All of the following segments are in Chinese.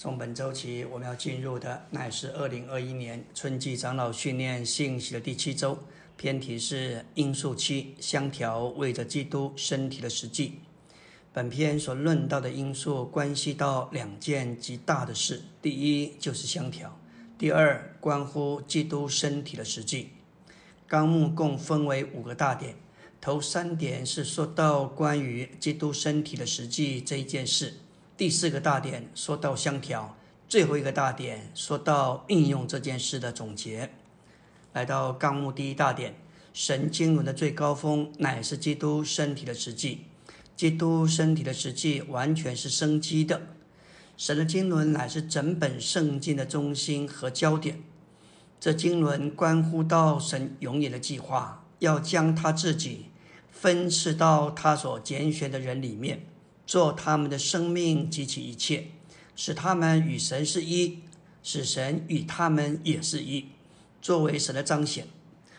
从本周起，我们要进入的乃是二零二一年春季长老训练信息的第七周，篇题是因素七：相调为着基督身体的实际。本篇所论到的因素关系到两件极大的事：第一就是相调；第二关乎基督身体的实际。纲目共分为五个大点，头三点是说到关于基督身体的实际这一件事。第四个大点说到相调，最后一个大点说到应用这件事的总结。来到纲目第一大点，神经文的最高峰乃是基督身体的实际。基督身体的实际完全是生机的。神的经纶乃是整本圣经的中心和焦点。这经纶关乎到神永远的计划，要将他自己分赐到他所拣选的人里面。做他们的生命及其一切，使他们与神是一，使神与他们也是一。作为神的彰显，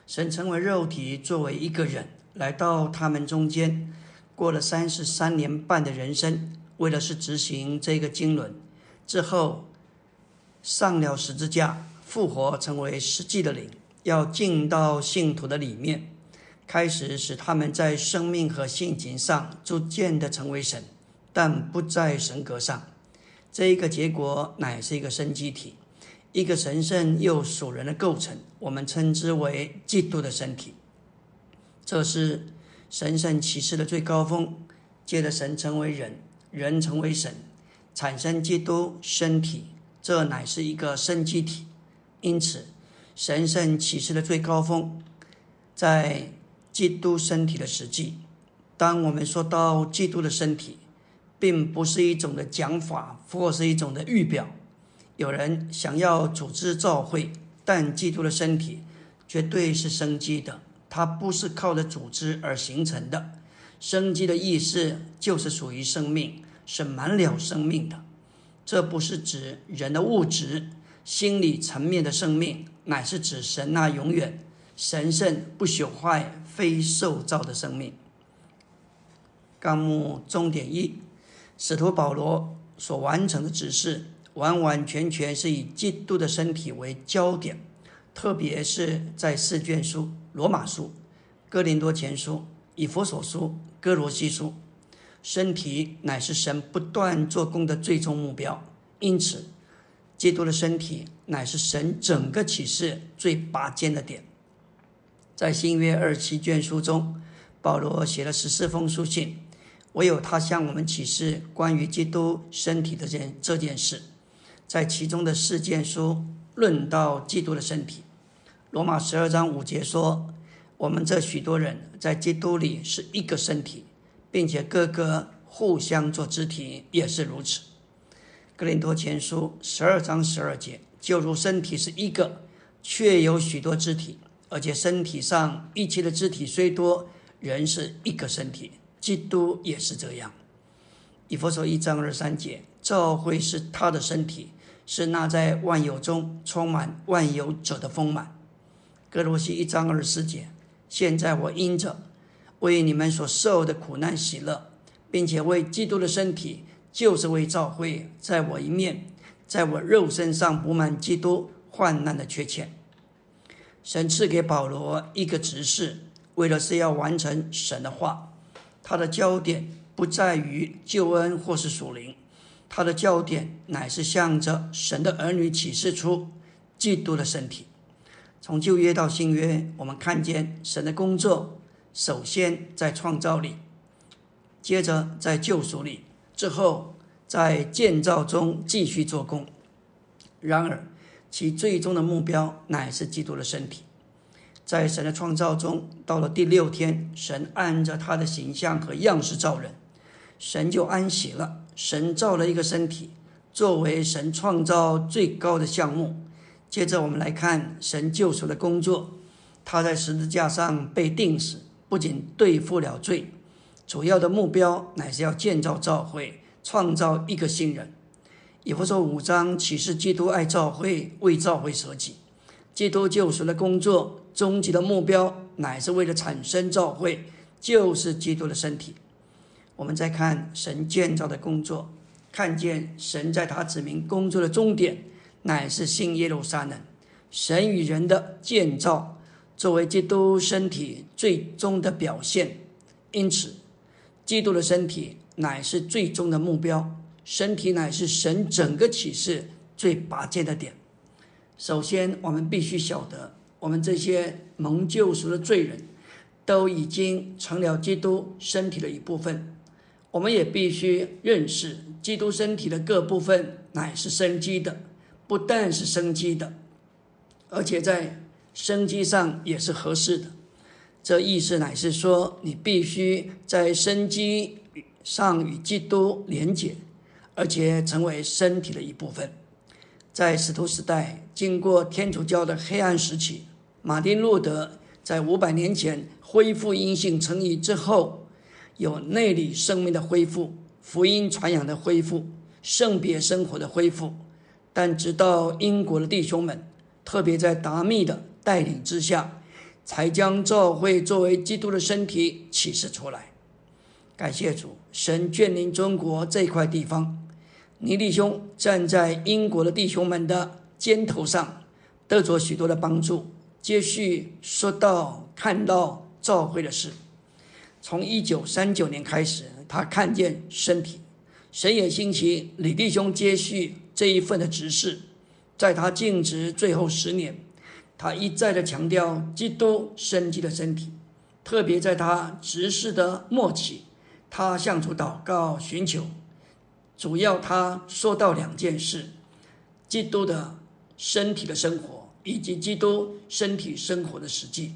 神成为肉体，作为一个人来到他们中间，过了三十三年半的人生，为了是执行这个经纶，之后上了十字架，复活成为实际的灵，要进到信徒的里面，开始使他们在生命和性情上逐渐的成为神。但不在神格上，这一个结果乃是一个生机体，一个神圣又属人的构成，我们称之为基督的身体。这是神圣启示的最高峰。借着神成为人，人成为神，产生基督身体，这乃是一个生机体。因此，神圣启示的最高峰在基督身体的实际。当我们说到基督的身体，并不是一种的讲法，或是一种的预表。有人想要组织教会，但基督的身体绝对是生机的，它不是靠着组织而形成的。生机的意思就是属于生命，是满了生命的。这不是指人的物质、心理层面的生命，乃是指神那永远、神圣、不朽坏、非受造的生命。纲目重点一。使徒保罗所完成的指示，完完全全是以基督的身体为焦点，特别是在四卷书：罗马书、哥林多前书、以弗所书、哥罗西书。身体乃是神不断做工的最终目标，因此，基督的身体乃是神整个启示最拔尖的点。在新约二七卷书中，保罗写了十四封书信。唯有他向我们启示关于基督身体的件这件事，在其中的四件书论到基督的身体。罗马十二章五节说：“我们这许多人在基督里是一个身体，并且个个互相做肢体，也是如此。”格林多前书十二章十二节：“就如身体是一个，却有许多肢体，而且身体上一切的肢体虽多，仍是一个身体。”基督也是这样。以佛所一章二三节，教会是他的身体，是那在万有中充满万有者的丰满。哥罗西一章二十四节，现在我因着为你们所受的苦难喜乐，并且为基督的身体，就是为教会，在我一面，在我肉身上补满基督患难的缺欠。神赐给保罗一个指示，为了是要完成神的话。他的焦点不在于救恩或是属灵，他的焦点乃是向着神的儿女启示出基督的身体。从旧约到新约，我们看见神的工作，首先在创造里，接着在救赎里，之后在建造中继续做工。然而，其最终的目标乃是基督的身体。在神的创造中，到了第六天，神按着他的形象和样式造人，神就安息了。神造了一个身体，作为神创造最高的项目。接着，我们来看神救赎的工作。他在十字架上被钉死，不仅对付了罪，主要的目标乃是要建造教会，创造一个新人。以弗所五章启示基督爱教会，为教会舍己。基督救赎的工作，终极的目标乃是为了产生教会，就是基督的身体。我们再看神建造的工作，看见神在他子民工作的终点乃是新耶路撒冷，神与人的建造作为基督身体最终的表现。因此，基督的身体乃是最终的目标，身体乃是神整个启示最拔尖的点。首先，我们必须晓得，我们这些蒙救赎的罪人，都已经成了基督身体的一部分。我们也必须认识，基督身体的各部分乃是生机的，不但是生机的，而且在生机上也是合适的。这意思乃是说，你必须在生机上与基督连结，而且成为身体的一部分。在使徒时代，经过天主教的黑暗时期，马丁路德在五百年前恢复阴性成瘾之后，有内里生命的恢复、福音传扬的恢复、圣别生活的恢复。但直到英国的弟兄们，特别在达密的带领之下。才将教会作为基督的身体启示出来。感谢主，神眷临中国这块地方。尼弟兄站在英国的弟兄们的肩头上，得着许多的帮助。接续说到看到召会的事，从一九三九年开始，他看见身体。神也兴起李弟兄接续这一份的执事，在他尽职最后十年。他一再的强调基督生机的身体，特别在他执事的末期，他向主祷告寻求，主要他说到两件事：基督的身体的生活，以及基督身体生活的实际。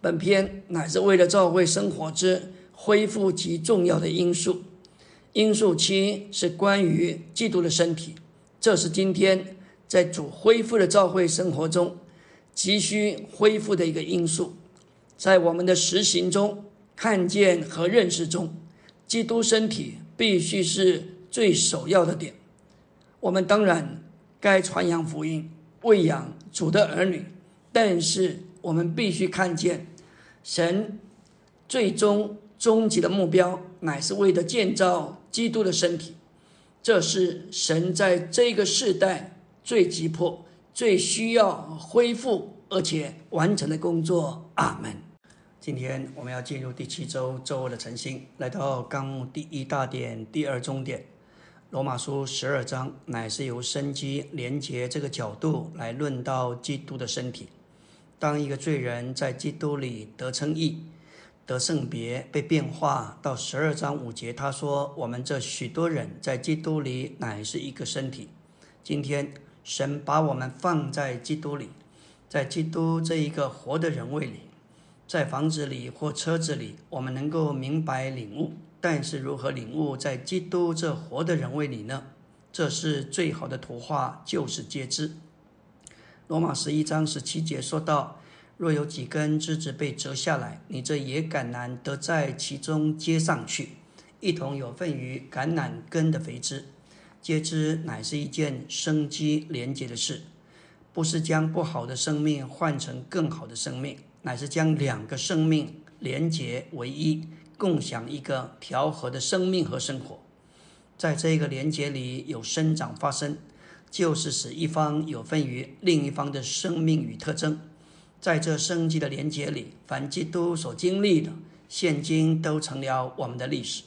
本篇乃是为了教会生活之恢复极重要的因素。因素七是关于基督的身体，这是今天。在主恢复的教会生活中，急需恢复的一个因素，在我们的实行中、看见和认识中，基督身体必须是最首要的点。我们当然该传扬福音、喂养主的儿女，但是我们必须看见，神最终终极的目标，乃是为了建造基督的身体。这是神在这个世代。最急迫、最需要恢复而且完成的工作。阿门。今天我们要进入第七周周二的晨星，来到纲目第一大点第二中点，罗马书十二章，乃是由生机连结这个角度来论到基督的身体。当一个罪人在基督里得称义、得圣别、被变化，到十二章五节，他说：“我们这许多人在基督里乃是一个身体。”今天。神把我们放在基督里，在基督这一个活的人位里，在房子里或车子里，我们能够明白领悟。但是如何领悟在基督这活的人位里呢？这是最好的图画，就是皆知。罗马十一章十七节说道：若有几根枝子被折下来，你这野橄榄得在其中接上去，一同有份于橄榄根的肥枝。皆知乃是一件生机连结的事，不是将不好的生命换成更好的生命，乃是将两个生命连结为一，共享一个调和的生命和生活。在这个连接里有生长发生，就是使一方有份于另一方的生命与特征。在这生机的连接里，凡基督所经历的，现今都成了我们的历史。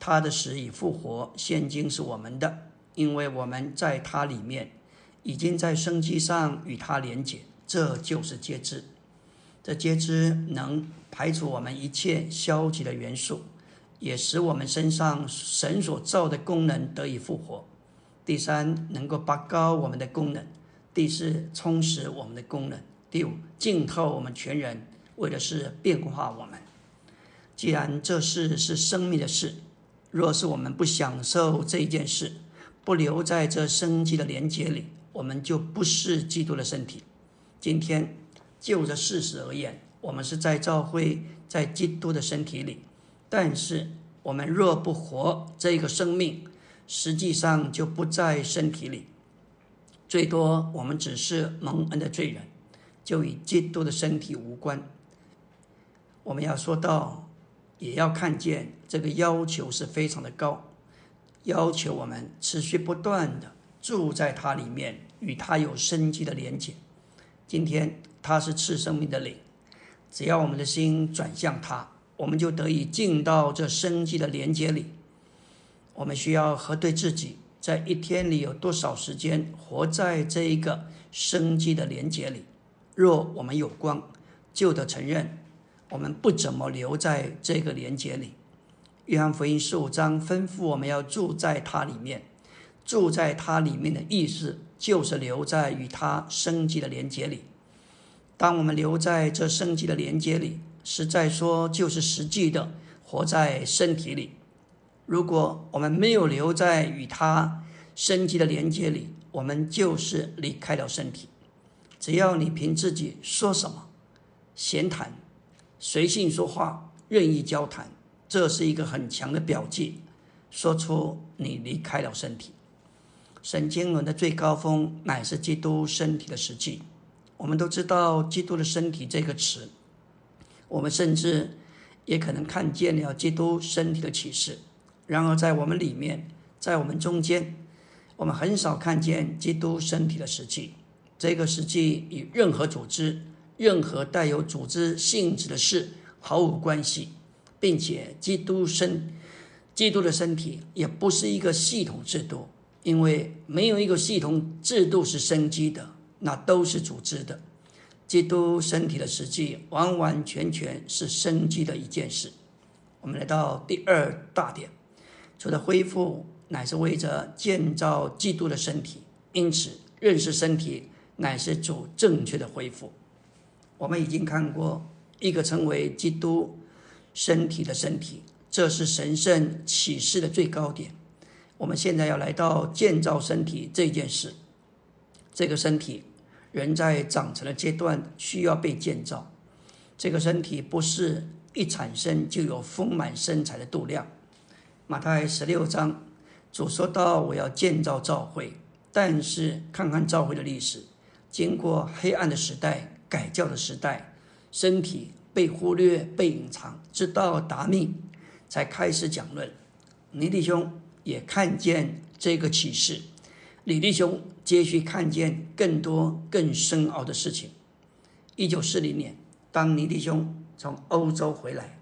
他的死与复活，现今是我们的，因为我们在他里面，已经在生机上与他连接，这就是接知。这接知能排除我们一切消极的元素，也使我们身上神所造的功能得以复活。第三，能够拔高我们的功能；第四，充实我们的功能；第五，浸透我们全人，为的是变化我们。既然这事是生命的事。若是我们不享受这一件事，不留在这生机的连接里，我们就不是基督的身体。今天就着事实而言，我们是在教会，在基督的身体里。但是我们若不活这个生命，实际上就不在身体里。最多我们只是蒙恩的罪人，就与基督的身体无关。我们要说到。也要看见这个要求是非常的高，要求我们持续不断的住在它里面，与它有生机的连接。今天它是赐生命的灵，只要我们的心转向它，我们就得以进到这生机的连接里。我们需要核对自己在一天里有多少时间活在这一个生机的连接里。若我们有光，就得承认我们不怎么留在这个连接里。约翰福音十五章吩咐我们要住在它里面，住在它里面的意思就是留在与它生机的连接里。当我们留在这生机的连接里，实在说就是实际的活在身体里。如果我们没有留在与他生机的连接里，我们就是离开了身体。只要你凭自己说什么，闲谈、随性说话、任意交谈，这是一个很强的表记，说出你离开了身体。神经轮的最高峰乃是基督身体的实际。我们都知道“基督的身体”这个词，我们甚至也可能看见了基督身体的启示。然而，在我们里面，在我们中间，我们很少看见基督身体的实际。这个实际与任何组织、任何带有组织性质的事毫无关系，并且基督身、基督的身体也不是一个系统制度，因为没有一个系统制度是生机的，那都是组织的。基督身体的实际完完全全是生机的一件事。我们来到第二大点。主的恢复乃是为着建造基督的身体，因此认识身体乃是主正确的恢复。我们已经看过一个称为基督身体的身体，这是神圣启示的最高点。我们现在要来到建造身体这件事。这个身体人在长成的阶段需要被建造。这个身体不是一产生就有丰满身材的度量。马太十六章，主说到：“我要建造教会，但是看看教会的历史，经过黑暗的时代、改教的时代，身体被忽略、被隐藏，直到达命才开始讲论。尼弟兄也看见这个启示，李弟兄接续看见更多更深奥的事情。一九四零年，当尼弟兄从欧洲回来，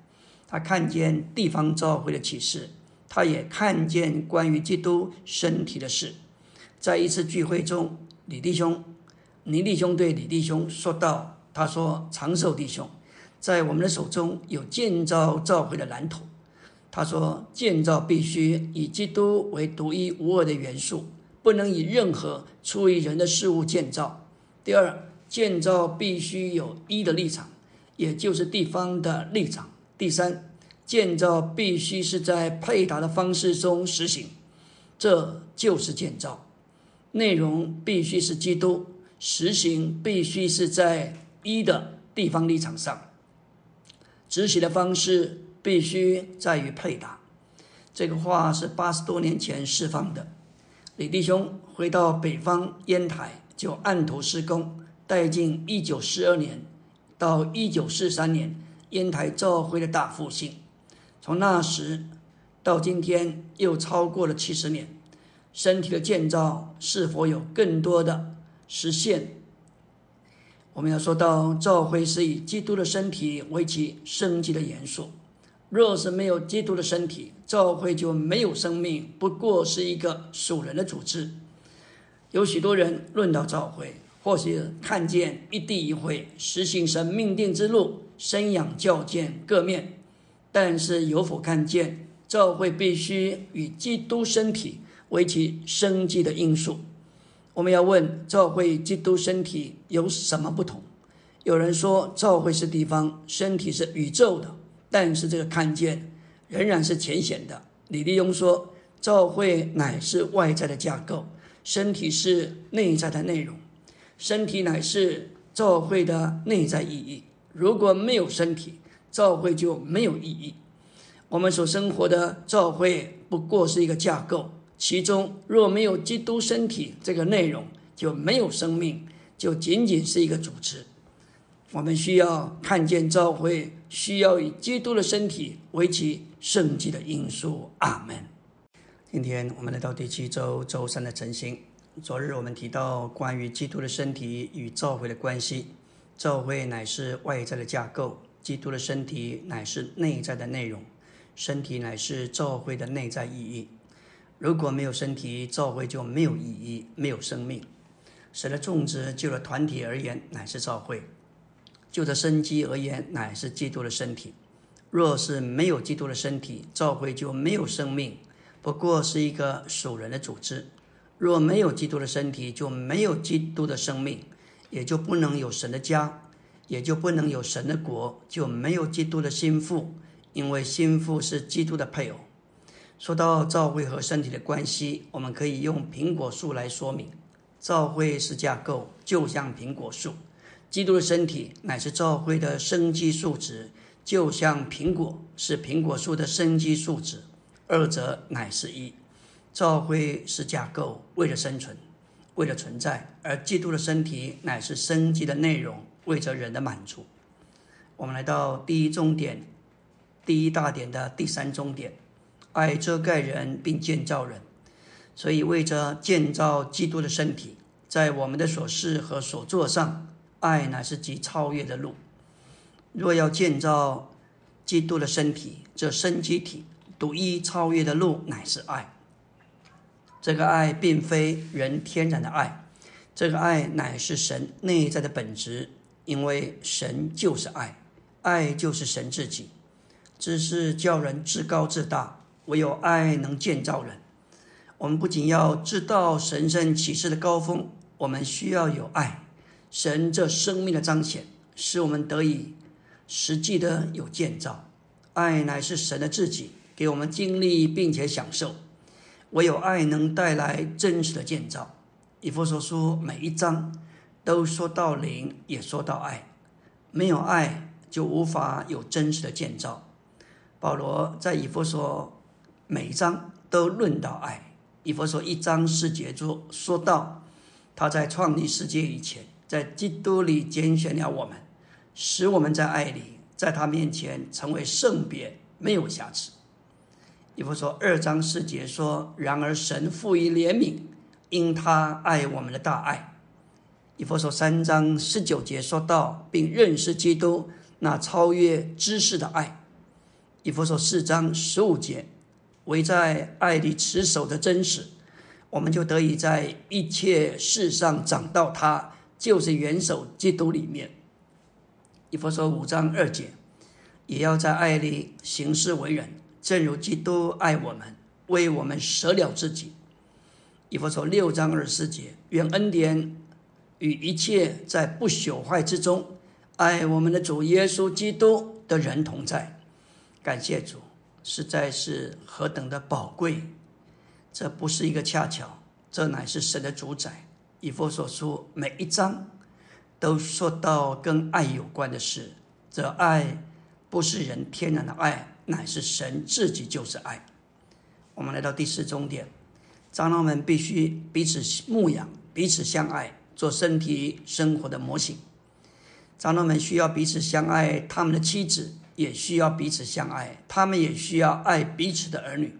他看见地方教会的启示。”他也看见关于基督身体的事，在一次聚会中，李弟兄、倪弟兄对李弟兄说道：“他说，长寿弟兄，在我们的手中有建造教会的蓝图。他说，建造必须以基督为独一无二的元素，不能以任何出于人的事物建造。第二，建造必须有一的立场，也就是地方的立场。第三。”建造必须是在配搭的方式中实行，这就是建造。内容必须是基督，实行必须是在一的地方立场上。执行的方式必须在于配搭。这个话是八十多年前释放的。李弟兄回到北方烟台，就按图施工，带进一九四二年到一九四三年烟台教会的大复兴。从那时到今天，又超过了七十年。身体的建造是否有更多的实现？我们要说到，教会是以基督的身体为其生机的元素。若是没有基督的身体，教会就没有生命，不过是一个属人的组织。有许多人论到教会，或许看见一地一会，实行神命定之路，生养教见各面。但是有否看见教会必须与基督身体为其生机的因素？我们要问教会基督身体有什么不同？有人说教会是地方，身体是宇宙的，但是这个看见仍然是浅显的。李立庸说教会乃是外在的架构，身体是内在的内容，身体乃是教会的内在意义。如果没有身体，教会就没有意义。我们所生活的教会不过是一个架构，其中若没有基督身体这个内容，就没有生命，就仅仅是一个组织。我们需要看见教会需要以基督的身体为其圣迹的因素。阿门。今天我们来到第七周周三的晨星。昨日我们提到关于基督的身体与教会的关系，教会乃是外在的架构，基督的身体乃是内在的内容，身体乃是教会的内在意义。如果没有身体，教会就没有意义，没有生命。神的种植就了团体而言，乃是教会；就着生机而言，乃是基督的身体。若是没有基督的身体，教会就没有生命。不过是一个属人的组织。若没有基督的身体，就没有基督的生命，也就不能有神的家，也就不能有神的国，就没有基督的心腹，因为心腹是基督的配偶。说到教会和身体的关系，我们可以用苹果树来说明：教会是架构，就像苹果树；基督的身体乃是教会的生机素质，就像苹果是苹果树的生机素质。二者乃是一，教会是架构，为了生存，为了存在；而基督的身体乃是生机的内容，为着人的满足。我们来到第一终点，第一大点的第三终点，爱遮盖人并建造人。所以为着建造基督的身体，在我们的所事和所做上，爱乃是极超越的路。若要建造基督的身体，这身机体。独一超越的路乃是爱。这个爱并非人天然的爱，这个爱乃是神内在的本质，因为神就是爱，爱就是神自己。只是叫人自高自大，唯有爱能建造人。我们不仅要知道神圣启示的高峰，我们需要有爱，神这生命的彰显，使我们得以实际的有建造。爱乃是神的自己。给我们经历并且享受，唯有爱能带来真实的建造。以弗所书每一章都说到灵，也说到爱，没有爱就无法有真实的建造。保罗在以弗所每一章都论到爱。以弗所一章四节中说到，他在创立世界以前，在基督里拣选了我们，使我们在爱里，在他面前成为圣别，没有瑕疵。以弗所二章四节说：“然而神富于怜悯，因他爱我们的大爱。”以弗所三章十九节说到，并认识基督那超越知识的爱。以弗所四章十五节，唯在爱里持守的真实，我们就得以在一切事上长到他，就是元首基督里面。以弗所五章二节，也要在爱里行事为人。正如基督爱我们，为我们舍了自己。以弗所六章二十四节，愿恩典与一切在不朽坏之中爱我们的主耶稣基督的人同在。感谢主，实在是何等的宝贵！这不是一个恰巧，这乃是神的主宰。以佛所书每一章都说到跟爱有关的事，这爱不是人天然的爱。乃是神自己就是爱。我们来到第四终点，长老们必须彼此牧养、彼此相爱，做身体生活的模型。长老们需要彼此相爱，他们的妻子也需要彼此相爱，他们也需要爱彼此的儿女。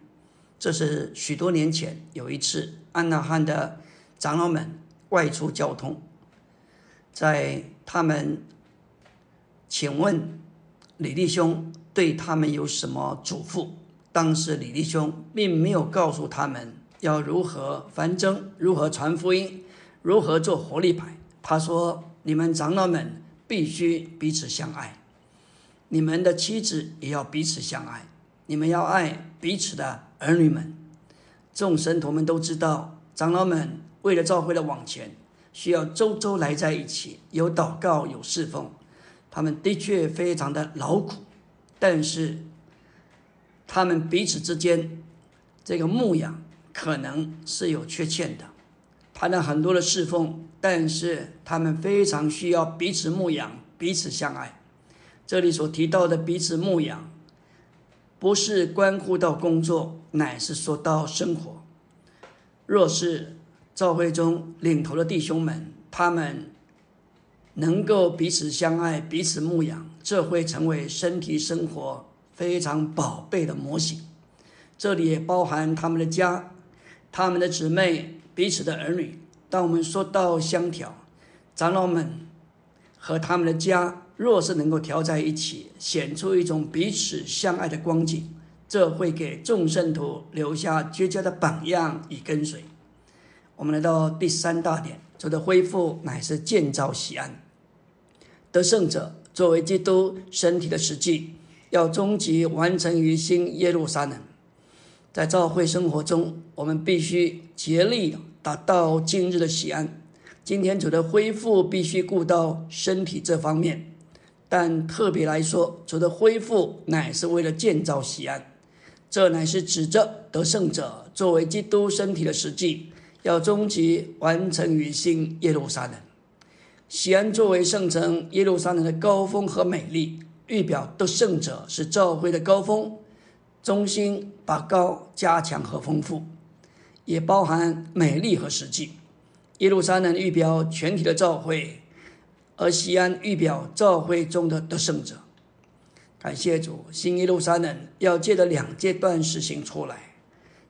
这是许多年前有一次，安娜汉的长老们外出交通，在他们请问李弟兄。对他们有什么嘱咐？当时李弟兄并没有告诉他们要如何繁征、如何传福音、如何做活力牌。他说：“你们长老们必须彼此相爱，你们的妻子也要彼此相爱，你们要爱彼此的儿女们。”众神徒们都知道，长老们为了召会的往前，需要周周来在一起，有祷告，有侍奉。他们的确非常的劳苦。但是，他们彼此之间这个牧养可能是有缺陷的，谈了很多的侍奉，但是他们非常需要彼此牧养、彼此相爱。这里所提到的彼此牧养，不是关乎到工作，乃是说到生活。若是教会中领头的弟兄们，他们能够彼此相爱、彼此牧养。这会成为身体生活非常宝贝的模型。这里也包含他们的家、他们的姊妹、彼此的儿女。当我们说到相调，长老们和他们的家若是能够调在一起，显出一种彼此相爱的光景，这会给众圣徒留下绝佳的榜样以跟随。我们来到第三大点，主的恢复乃是建造喜安。得胜者作为基督身体的实际，要终极完成于新耶路撒冷。在教会生活中，我们必须竭力达到今日的喜安。今天主的恢复必须顾到身体这方面，但特别来说，主的恢复乃是为了建造喜安。这乃是指着得胜者作为基督身体的实际。要终极完成于新耶路撒冷。西安作为圣城耶路撒冷的高峰和美丽，预表得胜者是教会的高峰，中心把高加强和丰富，也包含美丽和实际。耶路撒冷预表全体的教会，而西安预表教会中的得胜者。感谢主，新耶路撒冷要借着两阶段实行出来，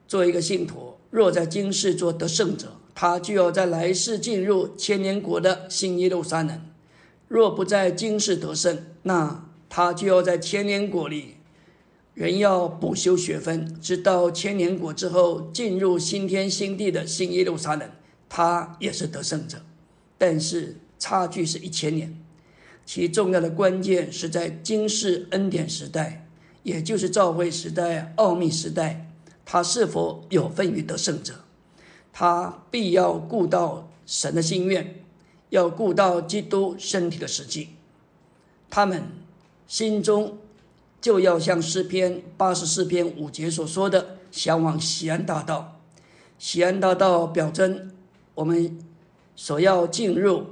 做一个信徒。若在今世做得胜者，他就要在来世进入千年国的新耶路撒冷；若不在今世得胜，那他就要在千年国里，人要补修学分，直到千年国之后进入新天新地的新耶路撒冷，他也是得胜者。但是差距是一千年，其重要的关键是在今世恩典时代，也就是召会时代、奥秘时代。他是否有份于得胜者？他必要顾到神的心愿，要顾到基督身体的实际。他们心中就要像诗篇八十四篇五节所说的，向往喜安大道。喜安大道表征我们所要进入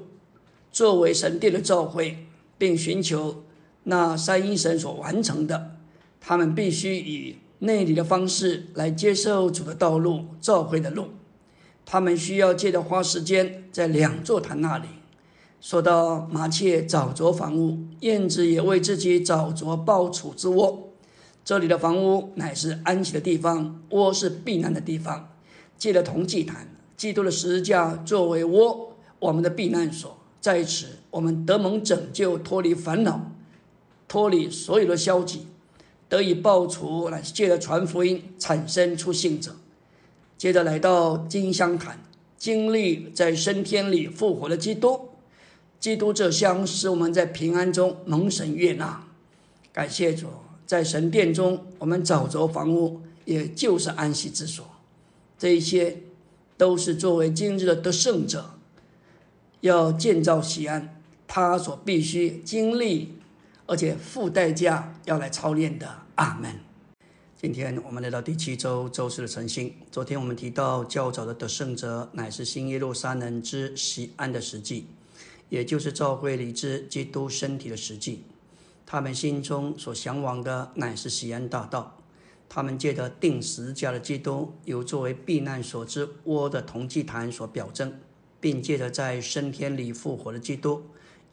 作为神殿的召会，并寻求那三一神所完成的。他们必须以。内里的方式来接受主的道路，召会的路，他们需要借着花时间在两座坛那里。说到麻雀找着房屋，燕子也为自己找着抱储之窝。这里的房屋乃是安息的地方，窝是避难的地方。借着同祭坛，基督的十字架作为窝，我们的避难所，在此我们得蒙拯救，脱离烦恼，脱离所有的消极。得以报除，乃是借着传福音产生出信者。接着来到金香坛，经历在升天里复活的基督。基督这香使我们在平安中蒙神悦纳。感谢主，在神殿中我们找着房屋，也就是安息之所。这一些都是作为今日的得胜者要建造西安，他所必须经历，而且付代价要来操练的。阿门。今天我们来到第七周周四的晨星。昨天我们提到较早的得胜者乃是新耶路撒冷之西安的实际，也就是教会里之基督身体的实际。他们心中所向往的乃是西安大道。他们借着定时架的基督，有作为避难所之窝的铜祭坛所表征，并借着在升天里复活的基督，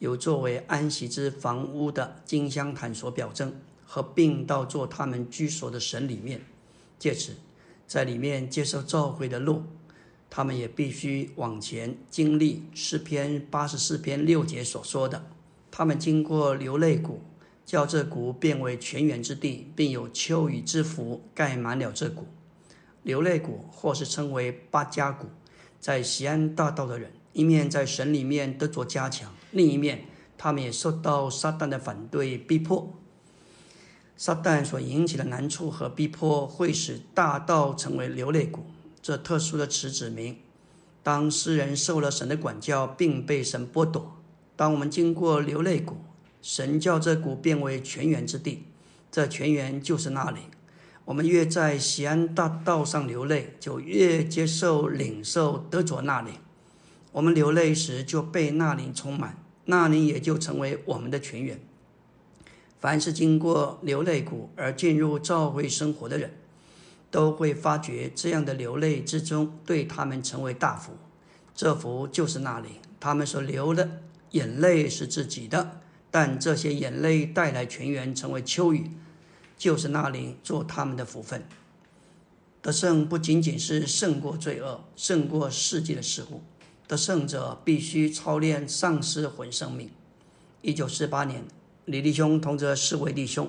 有作为安息之房屋的金香坛所表征。合并到做他们居所的神里面，借此在里面接受召会的路，他们也必须往前经历诗篇八十四篇六节所说的，他们经过流泪谷，叫这谷变为泉源之地，并有秋雨之福盖满了这谷。流泪谷或是称为八家谷，在西安大道的人，一面在神里面得着加强，另一面他们也受到撒旦的反对逼迫。撒旦所引起的难处和逼迫，会使大道成为流泪谷。这特殊的词指明，当诗人受了神的管教，并被神剥夺。当我们经过流泪谷，神叫这谷变为泉源之地，这泉源就是那里。我们越在西安大道上流泪，就越接受、领受、得着那里。我们流泪时，就被那灵充满，那灵也就成为我们的泉源。凡是经过流泪谷而进入教会生活的人，都会发觉这样的流泪之中对他们成为大福。这福就是那里，他们所流的眼泪是自己的，但这些眼泪带来泉源，成为秋雨，就是那里做他们的福分。得胜不仅仅是胜过罪恶、胜过世界的事物，得胜者必须操练丧失魂生命。一九四八年，李弟兄同着四位弟兄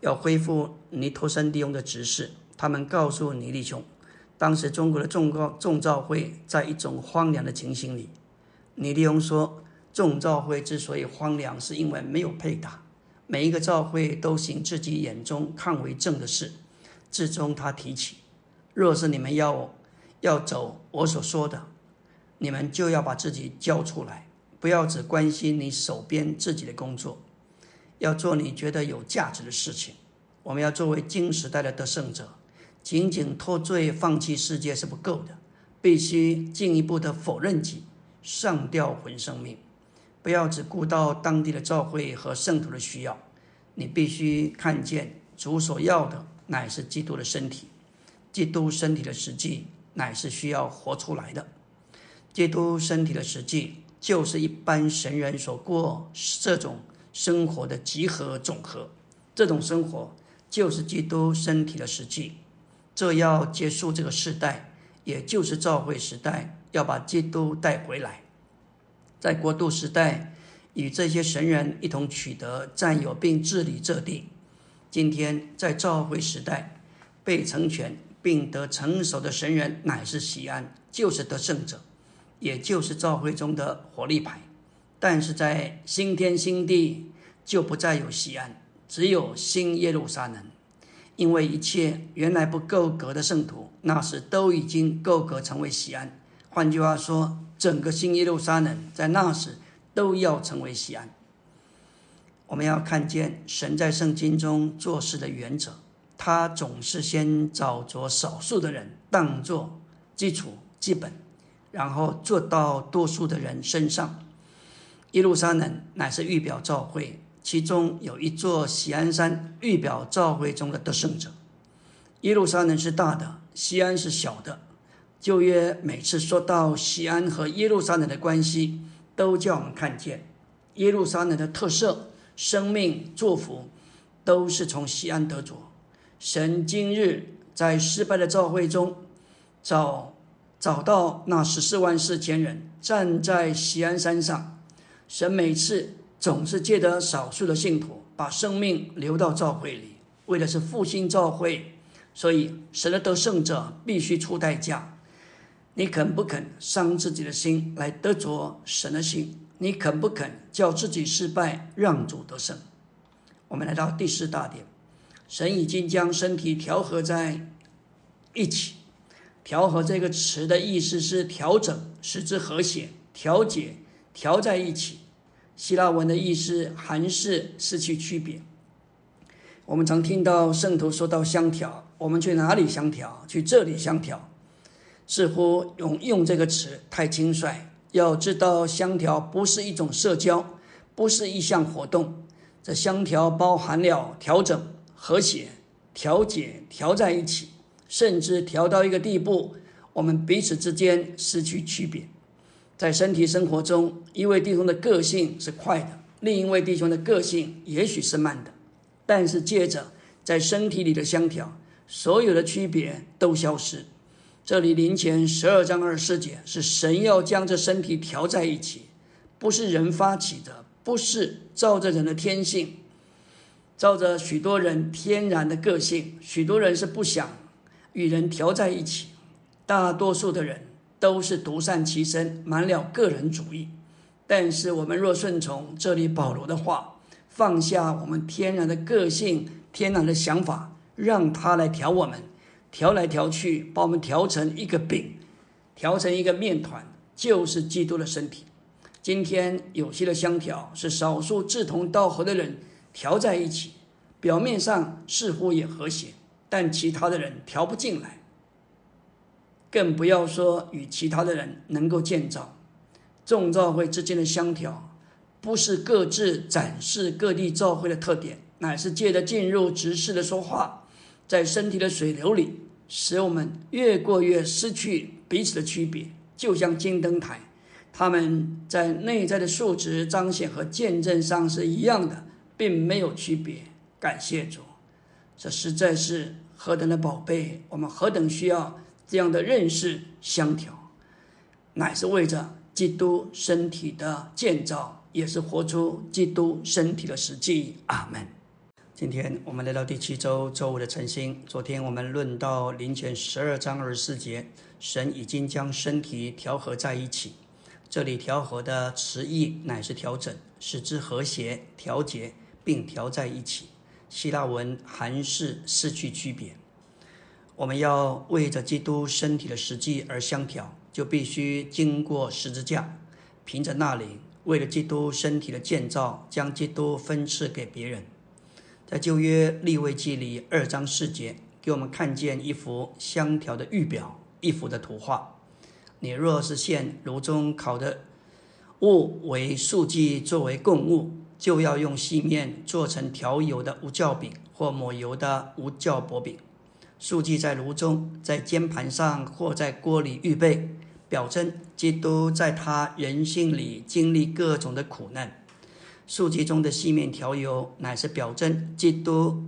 要恢复尼托森弟兄的执事，他们告诉尼弟兄，当时中国的众告众召会在一种荒凉的情形里。尼弟兄说，众召会之所以荒凉，是因为没有配搭，每一个召会都行自己眼中看为正的事。至终他提起。若是你们要我要走我所说的，你们就要把自己交出来，不要只关心你手边自己的工作，要做你觉得有价值的事情。我们要作为金时代的得胜者，仅仅脱罪放弃世界是不够的，必须进一步的否认己，上吊魂生命。不要只顾到当地的教会和圣徒的需要，你必须看见主所要的乃是基督的身体。基督身体的实际乃是需要活出来的。基督身体的实际就是一般神人所过这种生活的集合总和。这种生活就是基督身体的实际。这要结束这个时代，也就是召会时代，要把基督带回来，在国度时代与这些神人一同取得占有并治理这地。今天在召会时代被成全。并得成熟的神人乃是喜安，就是得胜者，也就是教会中的活力牌。但是在新天新地就不再有西安，只有新耶路撒冷，因为一切原来不够格的圣徒，那时都已经够格成为西安。换句话说，整个新耶路撒冷在那时都要成为西安。我们要看见神在圣经中做事的原则。他总是先找着少数的人当做基础基本，然后做到多数的人身上。耶路撒冷乃是预表教会，其中有一座喜安山，预表教会中的得胜者。耶路撒冷是大的，西安是小的。旧约每次说到西安和耶路撒冷的关系，都叫我们看见耶路撒冷的特色、生命、祝福，都是从西安得着。神今日在失败的教会中找找到那十四万四千人站在锡安山上，神每次总是借得少数的信徒把生命留到教会里，为的是复兴教会。所以神的得胜者必须出代价。你肯不肯伤自己的心来得着神的心？你肯不肯叫自己失败，让主得胜？我们来到第四大点。神已经将身体调和在一起。调和这个词的意思是调整，使之和谐、调节、调在一起。希腊文的意思还是失去区别。我们常听到圣徒说到相调，我们去哪里相调？去这里相调，似乎用用这个词太轻率。要知道，相调不是一种社交，不是一项活动。这相调包含了调整。和谐、调节、调在一起，甚至调到一个地步，我们彼此之间失去区别。在身体生活中，一位弟兄的个性是快的，另一位弟兄的个性也许是慢的。但是接着在身体里的相调，所有的区别都消失。这里林前十二章二十四节是神要将这身体调在一起，不是人发起的，不是照着人的天性。照着许多人天然的个性，许多人是不想与人调在一起。大多数的人都是独善其身，满了个人主义。但是我们若顺从这里保罗的话，放下我们天然的个性、天然的想法，让他来调我们，调来调去，把我们调成一个饼，调成一个面团，就是基督的身体。今天有些的相调是少数志同道合的人。调在一起，表面上似乎也和谐，但其他的人调不进来，更不要说与其他的人能够建造。众教会之间的相调，不是各自展示各地教会的特点，乃是借着进入直视的说话，在身体的水流里，使我们越过越失去彼此的区别，就像金灯台，他们在内在的数值彰显和见证上是一样的。并没有区别，感谢主，这实在是何等的宝贝，我们何等需要这样的认识相调，乃是为着基督身体的建造，也是活出基督身体的实际。阿门。今天我们来到第七周周五的晨星。昨天我们论到林前十二章二十四节，神已经将身体调和在一起。这里调和的词义乃是调整，使之和谐、调节，并调在一起。希腊文含式失去区别。我们要为着基督身体的实际而相调，就必须经过十字架，凭着那里，为了基督身体的建造，将基督分赐给别人。在旧约立位记里二章四节，给我们看见一幅相调的预表，一幅的图画。你若是现炉中烤的物为素祭作为供物，就要用细面做成调油的无酵饼或抹油的无酵薄饼。素祭在炉中，在煎盘上或在锅里预备，表征基督在他人性里经历各种的苦难。素祭中的细面调油，乃是表征基督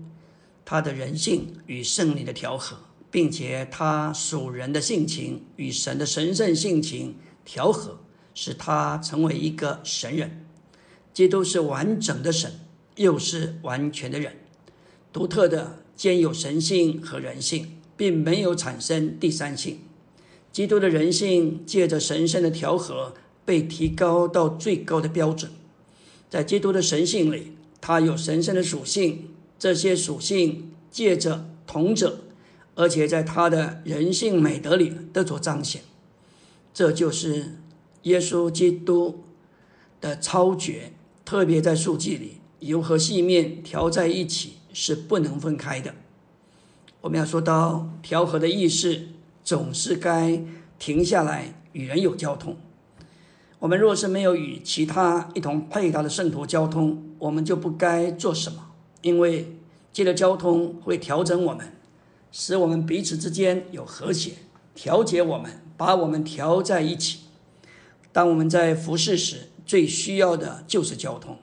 他的人性与圣灵的调和。并且他属人的性情与神的神圣性情调和，使他成为一个神人。基督是完整的神，又是完全的人，独特的兼有神性和人性，并没有产生第三性。基督的人性借着神圣的调和被提高到最高的标准。在基督的神性里，他有神圣的属性，这些属性借着同者。而且在他的人性美德里得着彰显，这就是耶稣基督的超绝。特别在数据里，油和细面调在一起是不能分开的。我们要说到调和的意思，总是该停下来与人有交通。我们若是没有与其他一同配搭的圣徒交通，我们就不该做什么，因为借着交通会调整我们。使我们彼此之间有和谐，调节我们，把我们调在一起。当我们在服侍时，最需要的就是交通。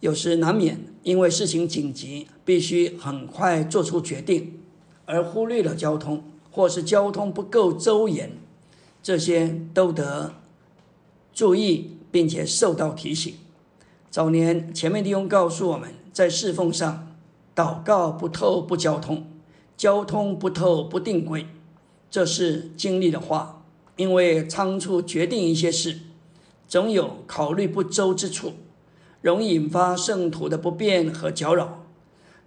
有时难免因为事情紧急，必须很快做出决定，而忽略了交通，或是交通不够周延，这些都得注意，并且受到提醒。早年前面弟兄告诉我们在侍奉上，祷告不透不交通。交通不透不定规，这是经历的话。因为仓促决定一些事，总有考虑不周之处，容易引发圣徒的不便和搅扰，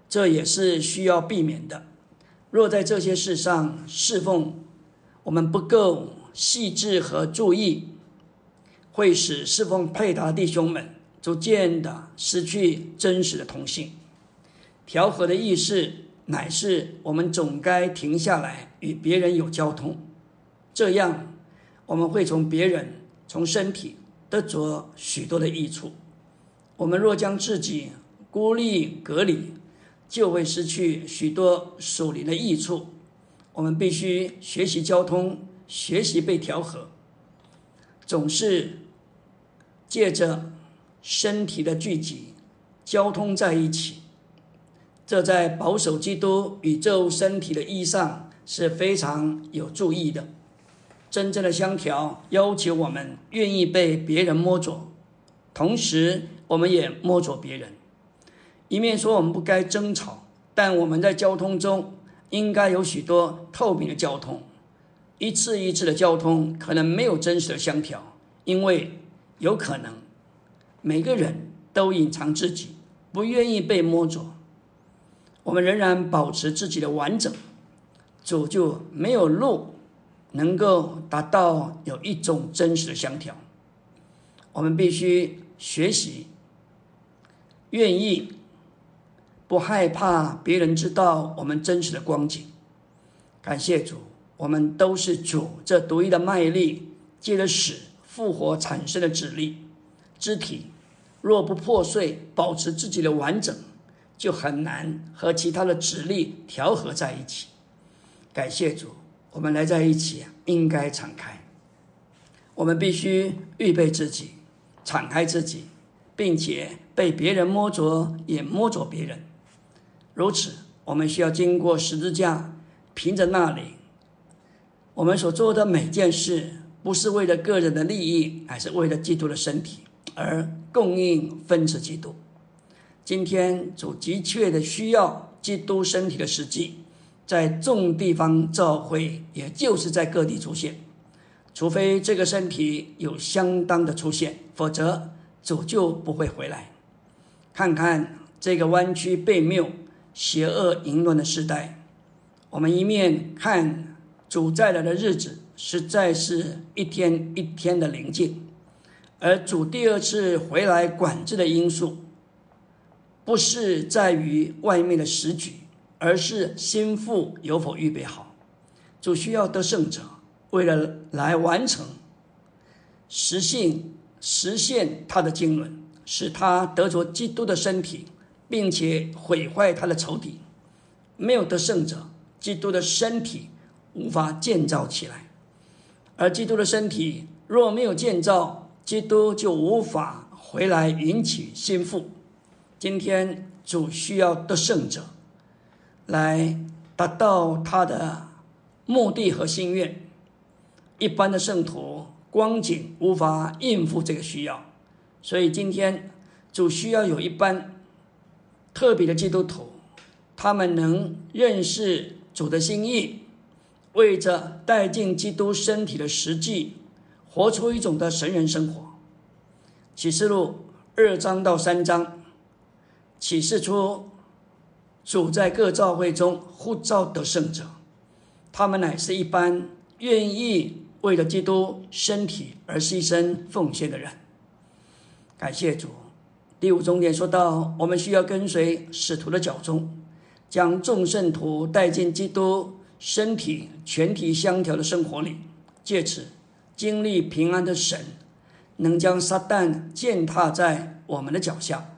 这也是需要避免的。若在这些事上侍奉我们不够细致和注意，会使侍奉配搭弟兄们逐渐的失去真实的同性。调和的意识。乃是我们总该停下来与别人有交通，这样我们会从别人、从身体得着许多的益处。我们若将自己孤立隔离，就会失去许多属灵的益处。我们必须学习交通，学习被调和，总是借着身体的聚集交通在一起。这在保守基督宇宙身体的意义上是非常有注意的。真正的相调要求我们愿意被别人摸着，同时我们也摸着别人。一面说我们不该争吵，但我们在交通中应该有许多透明的交通。一次一次的交通可能没有真实的相调，因为有可能每个人都隐藏自己，不愿意被摸着。我们仍然保持自己的完整，主就没有路能够达到有一种真实的相调。我们必须学习，愿意不害怕别人知道我们真实的光景。感谢主，我们都是主这独一的卖力，借着死复活产生的指力肢体，若不破碎，保持自己的完整。就很难和其他的指力调和在一起。感谢主，我们来在一起应该敞开。我们必须预备自己，敞开自己，并且被别人摸着，也摸着别人。如此，我们需要经过十字架，凭着那里，我们所做的每件事，不是为了个人的利益，还是为了基督的身体而供应分赐基督。今天主急切的需要基督身体的实际，在众地方召会，也就是在各地出现。除非这个身体有相当的出现，否则主就不会回来。看看这个弯曲背谬、邪恶淫乱的时代，我们一面看主再来的日子，实在是一天一天的临近；而主第二次回来管制的因素，不是在于外面的时局，而是心腹有否预备好。主需要得胜者。为了来完成实现实现他的经纶，使他得着基督的身体，并且毁坏他的仇敌，没有得胜者，基督的身体无法建造起来。而基督的身体若没有建造，基督就无法回来迎娶心腹。今天主需要得胜者来达到他的目的和心愿。一般的圣徒光景无法应付这个需要，所以今天主需要有一班特别的基督徒，他们能认识主的心意，为着带进基督身体的实际，活出一种的神人生活。启示录二章到三章启示出主在各教会中呼召得胜者，他们乃是一般愿意。为了基督身体而牺牲奉献的人，感谢主。第五重点说到，我们需要跟随使徒的脚踪，将众圣徒带进基督身体全体相调的生活里，借此经历平安的神，能将撒旦践踏在我们的脚下，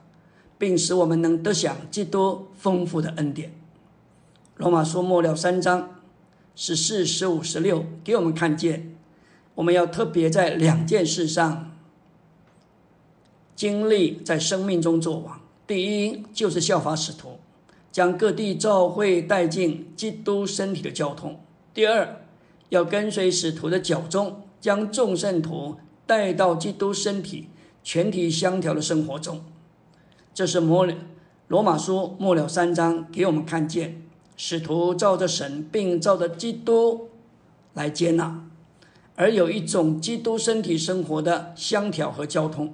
并使我们能得享基督丰富的恩典。罗马书末了三章。十四、十五、十六，给我们看见，我们要特别在两件事上经历在生命中作王。第一，就是效法使徒，将各地教会带进基督身体的交通；第二，要跟随使徒的脚踪，将众圣徒带到基督身体全体相调的生活中。这是摩罗马书末了三章给我们看见。使徒照着神，并照着基督来接纳，而有一种基督身体生活的相调和交通。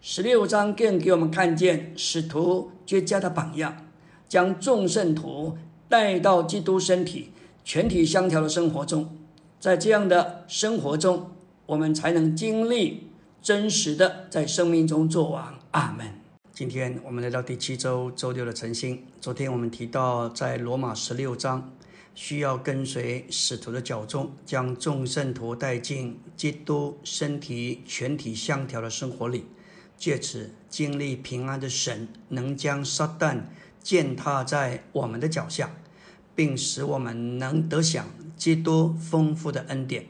十六章更给我们看见使徒绝佳的榜样，将众圣徒带到基督身体全体相调的生活中。在这样的生活中，我们才能经历真实的在生命中作王。阿门。今天我们来到第七周周六的晨星。昨天我们提到，在罗马十六章，需要跟随使徒的脚踪，将众圣徒带进基督身体全体相调的生活里，借此经历平安的神，能将撒旦践踏在我们的脚下，并使我们能得享基督丰富的恩典。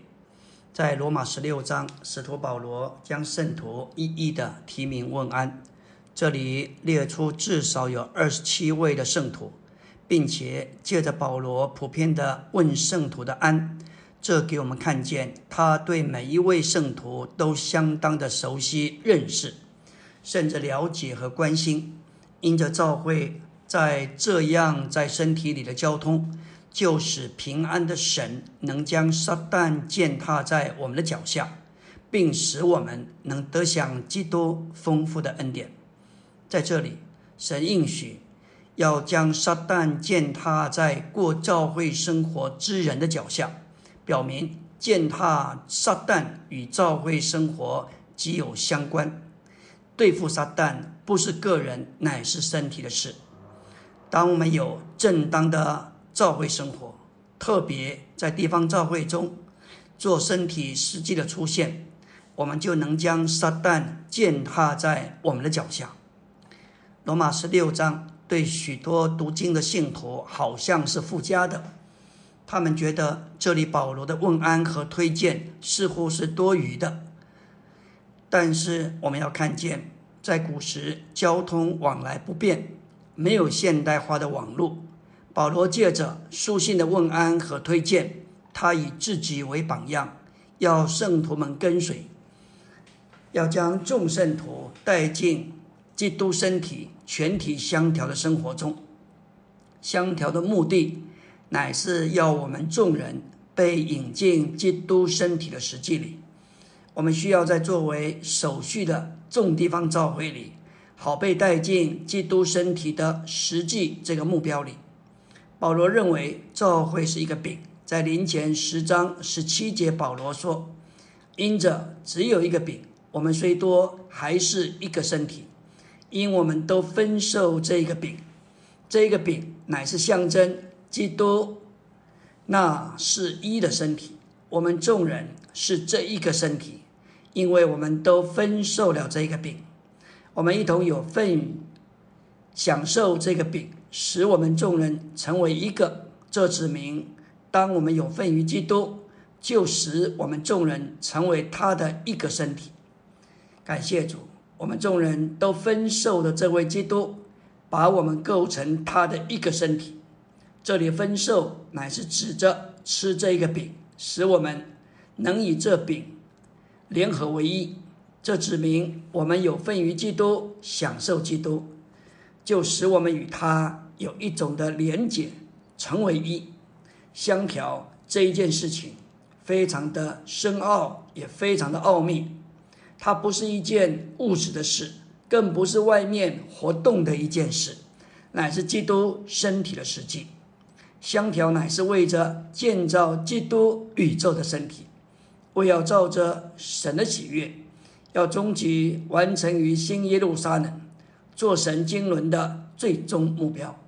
在罗马十六章，使徒保罗将圣徒一一的提名问安。这里列出至少有二十七位的圣徒，并且借着保罗普遍的问圣徒的安，这给我们看见他对每一位圣徒都相当的熟悉认识，甚至了解和关心。因着教会在这样在身体里的交通，就使平安的神能将撒旦践踏在我们的脚下，并使我们能得享基督丰富的恩典。在这里，神应许要将撒旦践踏在过教会生活之人的脚下，表明践踏撒旦与教会生活极有相关。对付撒旦不是个人，乃是身体的事。当我们有正当的教会生活，特别在地方教会中做身体实际的出现，我们就能将撒旦践踏在我们的脚下。罗马十六章对许多读经的信徒好像是附加的，他们觉得这里保罗的问安和推荐似乎是多余的。但是我们要看见，在古时交通往来不便，没有现代化的网络，保罗借着书信的问安和推荐，他以自己为榜样，要圣徒们跟随，要将众圣徒带进基督身体全体相调的生活中。相调的目的，乃是要我们众人被引进基督身体的实际里。我们需要在作为手续的众地方召会里，好被带进基督身体的实际这个目标里。保罗认为召会是一个饼，在临前十章十七节，保罗说：“因着只有一个饼，我们虽多，还是一个身体，因我们都分受这个饼。这个饼乃是象征基督，那是一的身体。我们众人是这一个身体。”因为我们都分受了这个饼，我们一同有份享受这个饼，使我们众人成为一个。这指明，当我们有份于基督，就使我们众人成为他的一个身体。感谢主，我们众人都分受的这位基督，把我们构成他的一个身体。这里分受乃是指着吃这一个饼，使我们能以这饼。联合为一，这指明我们有份于基督，享受基督，就使我们与他有一种的连结，成为一，相调这一件事情，非常的深奥，也非常的奥秘。它不是一件物质的事，更不是外面活动的一件事，乃是基督身体的实际。相调乃是为着建造基督宇宙的身体。为要照着神的喜悦，要终极完成于新耶路撒冷，做神经纶的最终目标。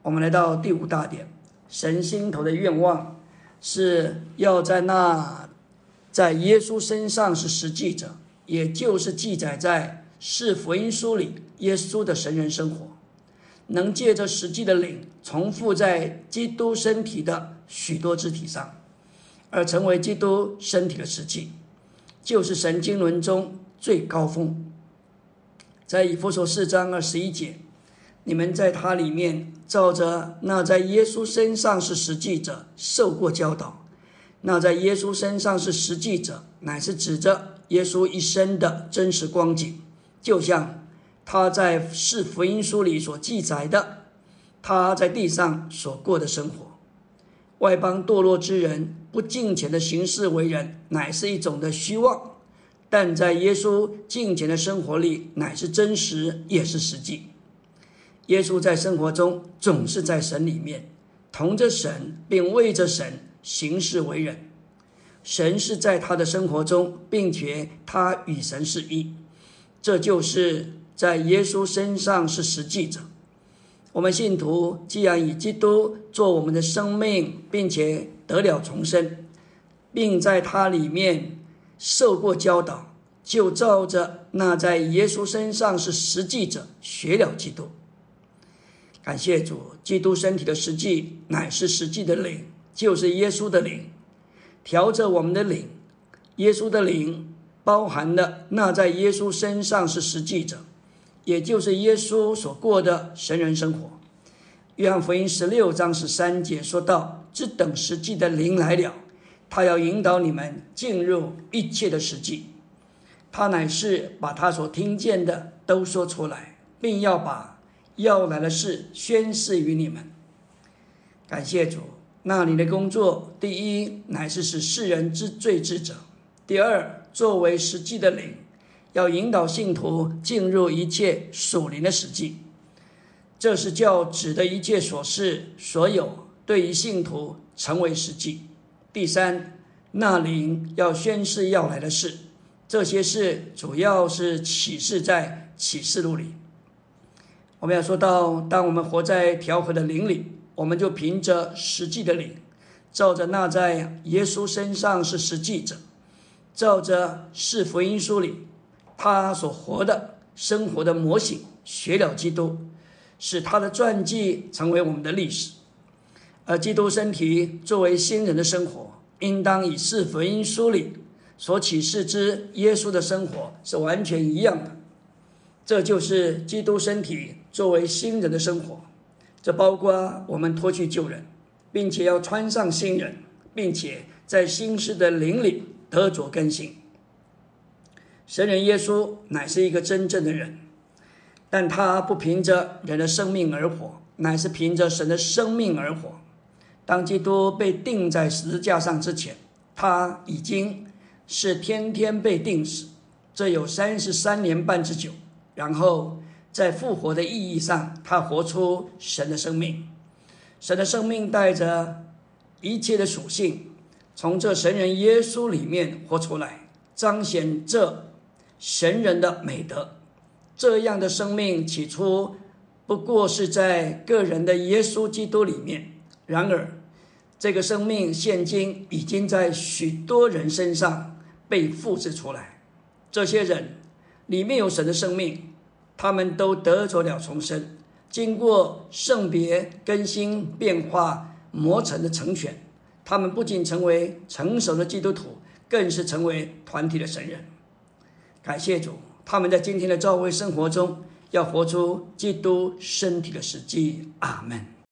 我们来到第五大点，神心头的愿望是要在那在耶稣身上是实际者，也就是记载在四福音书里耶稣的神人生活，能借着实际的领重复在基督身体的许多肢体上。而成为基督身体的实际，就是神经轮中最高峰。在以弗所四章二十一节，你们在他里面照着那在耶稣身上是实际者受过教导，那在耶稣身上是实际者，乃是指着耶稣一生的真实光景，就像他在四福音书里所记载的，他在地上所过的生活。外邦堕落之人不敬虔的行事为人，乃是一种的虚妄；但在耶稣敬虔的生活里，乃是真实，也是实际。耶稣在生活中总是在神里面，同着神，并为着神行事为人。神是在他的生活中，并且他与神是一，这就是在耶稣身上是实际者。我们信徒既然以基督做我们的生命，并且得了重生，并在他里面受过教导，就照着那在耶稣身上是实际者学了基督。感谢主，基督身体的实际乃是实际的灵，就是耶稣的灵，调着我们的灵。耶稣的灵包含了那在耶稣身上是实际者。也就是耶稣所过的神人生活。约翰福音十六章十三节说到：“只等实际的灵来了，他要引导你们进入一切的实际。他乃是把他所听见的都说出来，并要把要来的事宣示于你们。”感谢主。那你的工作，第一乃是使世人知罪之者；第二，作为实际的灵。要引导信徒进入一切属灵的实际，这是叫指的一切所事所有对于信徒成为实际。第三，那灵要宣示要来的事，这些事主要是启示在启示录里。我们要说到，当我们活在调和的灵里，我们就凭着实际的灵，照着那在耶稣身上是实际者，照着是福音书里。他所活的生活的模型，学了基督，使他的传记成为我们的历史。而基督身体作为新人的生活，应当以四福音书里所启示之耶稣的生活是完全一样的。这就是基督身体作为新人的生活，这包括我们脱去旧人，并且要穿上新人，并且在新师的灵里得着更新。神人耶稣乃是一个真正的人，但他不凭着人的生命而活，乃是凭着神的生命而活。当基督被钉在十字架上之前，他已经是天天被钉死，这有三十三年半之久。然后在复活的意义上，他活出神的生命。神的生命带着一切的属性，从这神人耶稣里面活出来，彰显这。神人的美德，这样的生命起初不过是在个人的耶稣基督里面。然而，这个生命现今已经在许多人身上被复制出来。这些人里面有神的生命，他们都得着了重生，经过圣别、更新、变化、磨成的成全。他们不仅成为成熟的基督徒，更是成为团体的神人。感谢主，他们在今天的教会生活中要活出基督身体的实际。阿门。